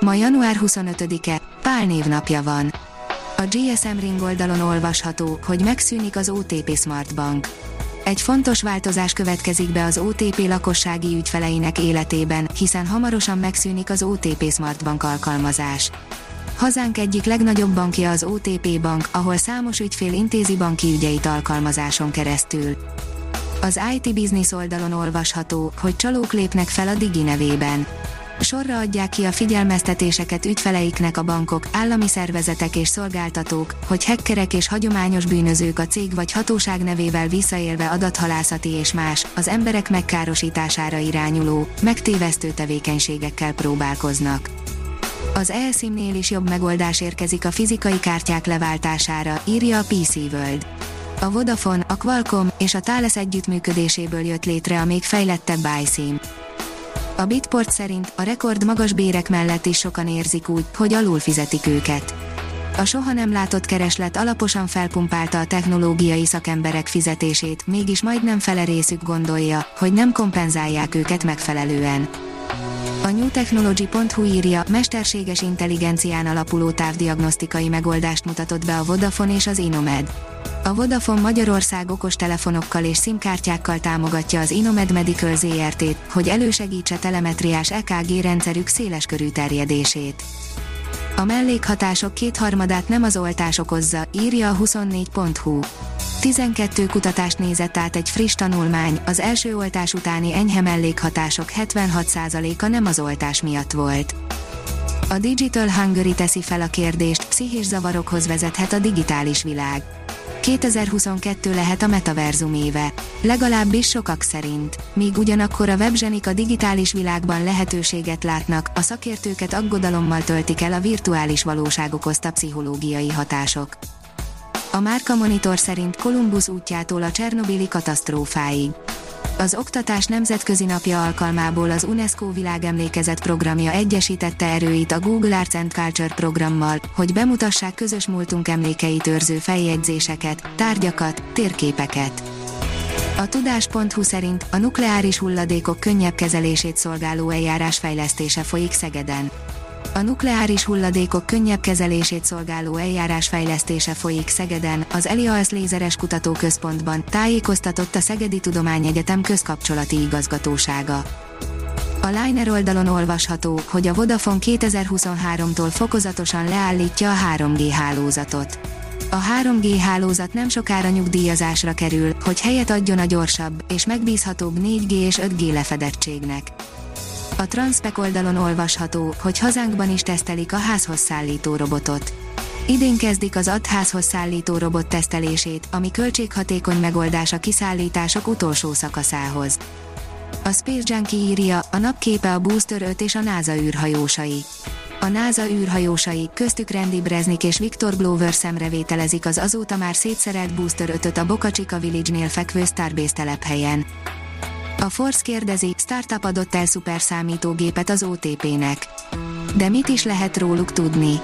Ma január 25-e, Pál névnapja van. A GSM Ring oldalon olvasható, hogy megszűnik az OTP Smart Bank. Egy fontos változás következik be az OTP lakossági ügyfeleinek életében, hiszen hamarosan megszűnik az OTP Smart Bank alkalmazás. Hazánk egyik legnagyobb bankja az OTP Bank, ahol számos ügyfél intézi banki ügyeit alkalmazáson keresztül. Az IT Business oldalon olvasható, hogy csalók lépnek fel a Digi nevében sorra adják ki a figyelmeztetéseket ügyfeleiknek a bankok, állami szervezetek és szolgáltatók, hogy hekkerek és hagyományos bűnözők a cég vagy hatóság nevével visszaélve adathalászati és más, az emberek megkárosítására irányuló, megtévesztő tevékenységekkel próbálkoznak. Az eSIM-nél is jobb megoldás érkezik a fizikai kártyák leváltására, írja a PC World. A Vodafone, a Qualcomm és a Thales együttműködéséből jött létre a még fejlettebb iSIM. A Bitport szerint a rekord magas bérek mellett is sokan érzik úgy, hogy alul fizetik őket. A soha nem látott kereslet alaposan felpumpálta a technológiai szakemberek fizetését, mégis majdnem fele részük gondolja, hogy nem kompenzálják őket megfelelően. A newtechnology.hu írja, mesterséges intelligencián alapuló távdiagnosztikai megoldást mutatott be a Vodafone és az Inomed. A Vodafone Magyarország okos telefonokkal és SIM-kártyákkal támogatja az Inomed Medical ZRT-t, hogy elősegítse telemetriás EKG rendszerük széleskörű terjedését. A mellékhatások kétharmadát nem az oltás okozza, írja a 24.hu. 12 kutatást nézett át egy friss tanulmány, az első oltás utáni enyhe mellékhatások 76%-a nem az oltás miatt volt. A Digital Hungary teszi fel a kérdést, pszichés zavarokhoz vezethet a digitális világ. 2022 lehet a metaverzum éve. Legalábbis sokak szerint. Míg ugyanakkor a webzsenik a digitális világban lehetőséget látnak, a szakértőket aggodalommal töltik el a virtuális valóság okozta pszichológiai hatások. A Márka Monitor szerint Kolumbusz útjától a Csernobili katasztrófáig. Az Oktatás Nemzetközi Napja alkalmából az UNESCO világemlékezet programja egyesítette erőit a Google Arts and Culture programmal, hogy bemutassák közös múltunk emlékeit őrző feljegyzéseket, tárgyakat, térképeket. A tudás.hu szerint a nukleáris hulladékok könnyebb kezelését szolgáló eljárás fejlesztése folyik Szegeden. A nukleáris hulladékok könnyebb kezelését szolgáló eljárás fejlesztése folyik Szegeden, az Elias Lézeres Kutatóközpontban, tájékoztatott a Szegedi Tudományegyetem közkapcsolati igazgatósága. A Liner oldalon olvasható, hogy a Vodafone 2023-tól fokozatosan leállítja a 3G hálózatot. A 3G hálózat nem sokára nyugdíjazásra kerül, hogy helyet adjon a gyorsabb és megbízhatóbb 4G és 5G lefedettségnek. A Transpec oldalon olvasható, hogy hazánkban is tesztelik a házhoz szállító robotot. Idén kezdik az adházhoz szállító robot tesztelését, ami költséghatékony megoldás a kiszállítások utolsó szakaszához. A Space Junkie írja, a napképe a Booster 5 és a NASA űrhajósai. A NASA űrhajósai, köztük Randy Breznik és Victor Glover szemrevételezik az azóta már szétszerelt Booster 5-öt a Boca Chica Village-nél fekvő Starbase telephelyen. A Force kérdezi, startup adott el szuperszámítógépet az OTP-nek. De mit is lehet róluk tudni?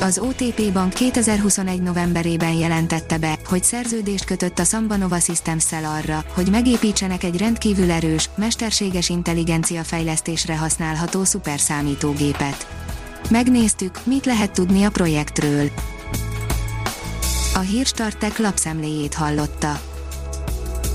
Az OTP Bank 2021 novemberében jelentette be, hogy szerződést kötött a Sambanova systems arra, hogy megépítsenek egy rendkívül erős, mesterséges intelligencia fejlesztésre használható szuperszámítógépet. Megnéztük, mit lehet tudni a projektről. A Hírstartek lapszemléjét hallotta.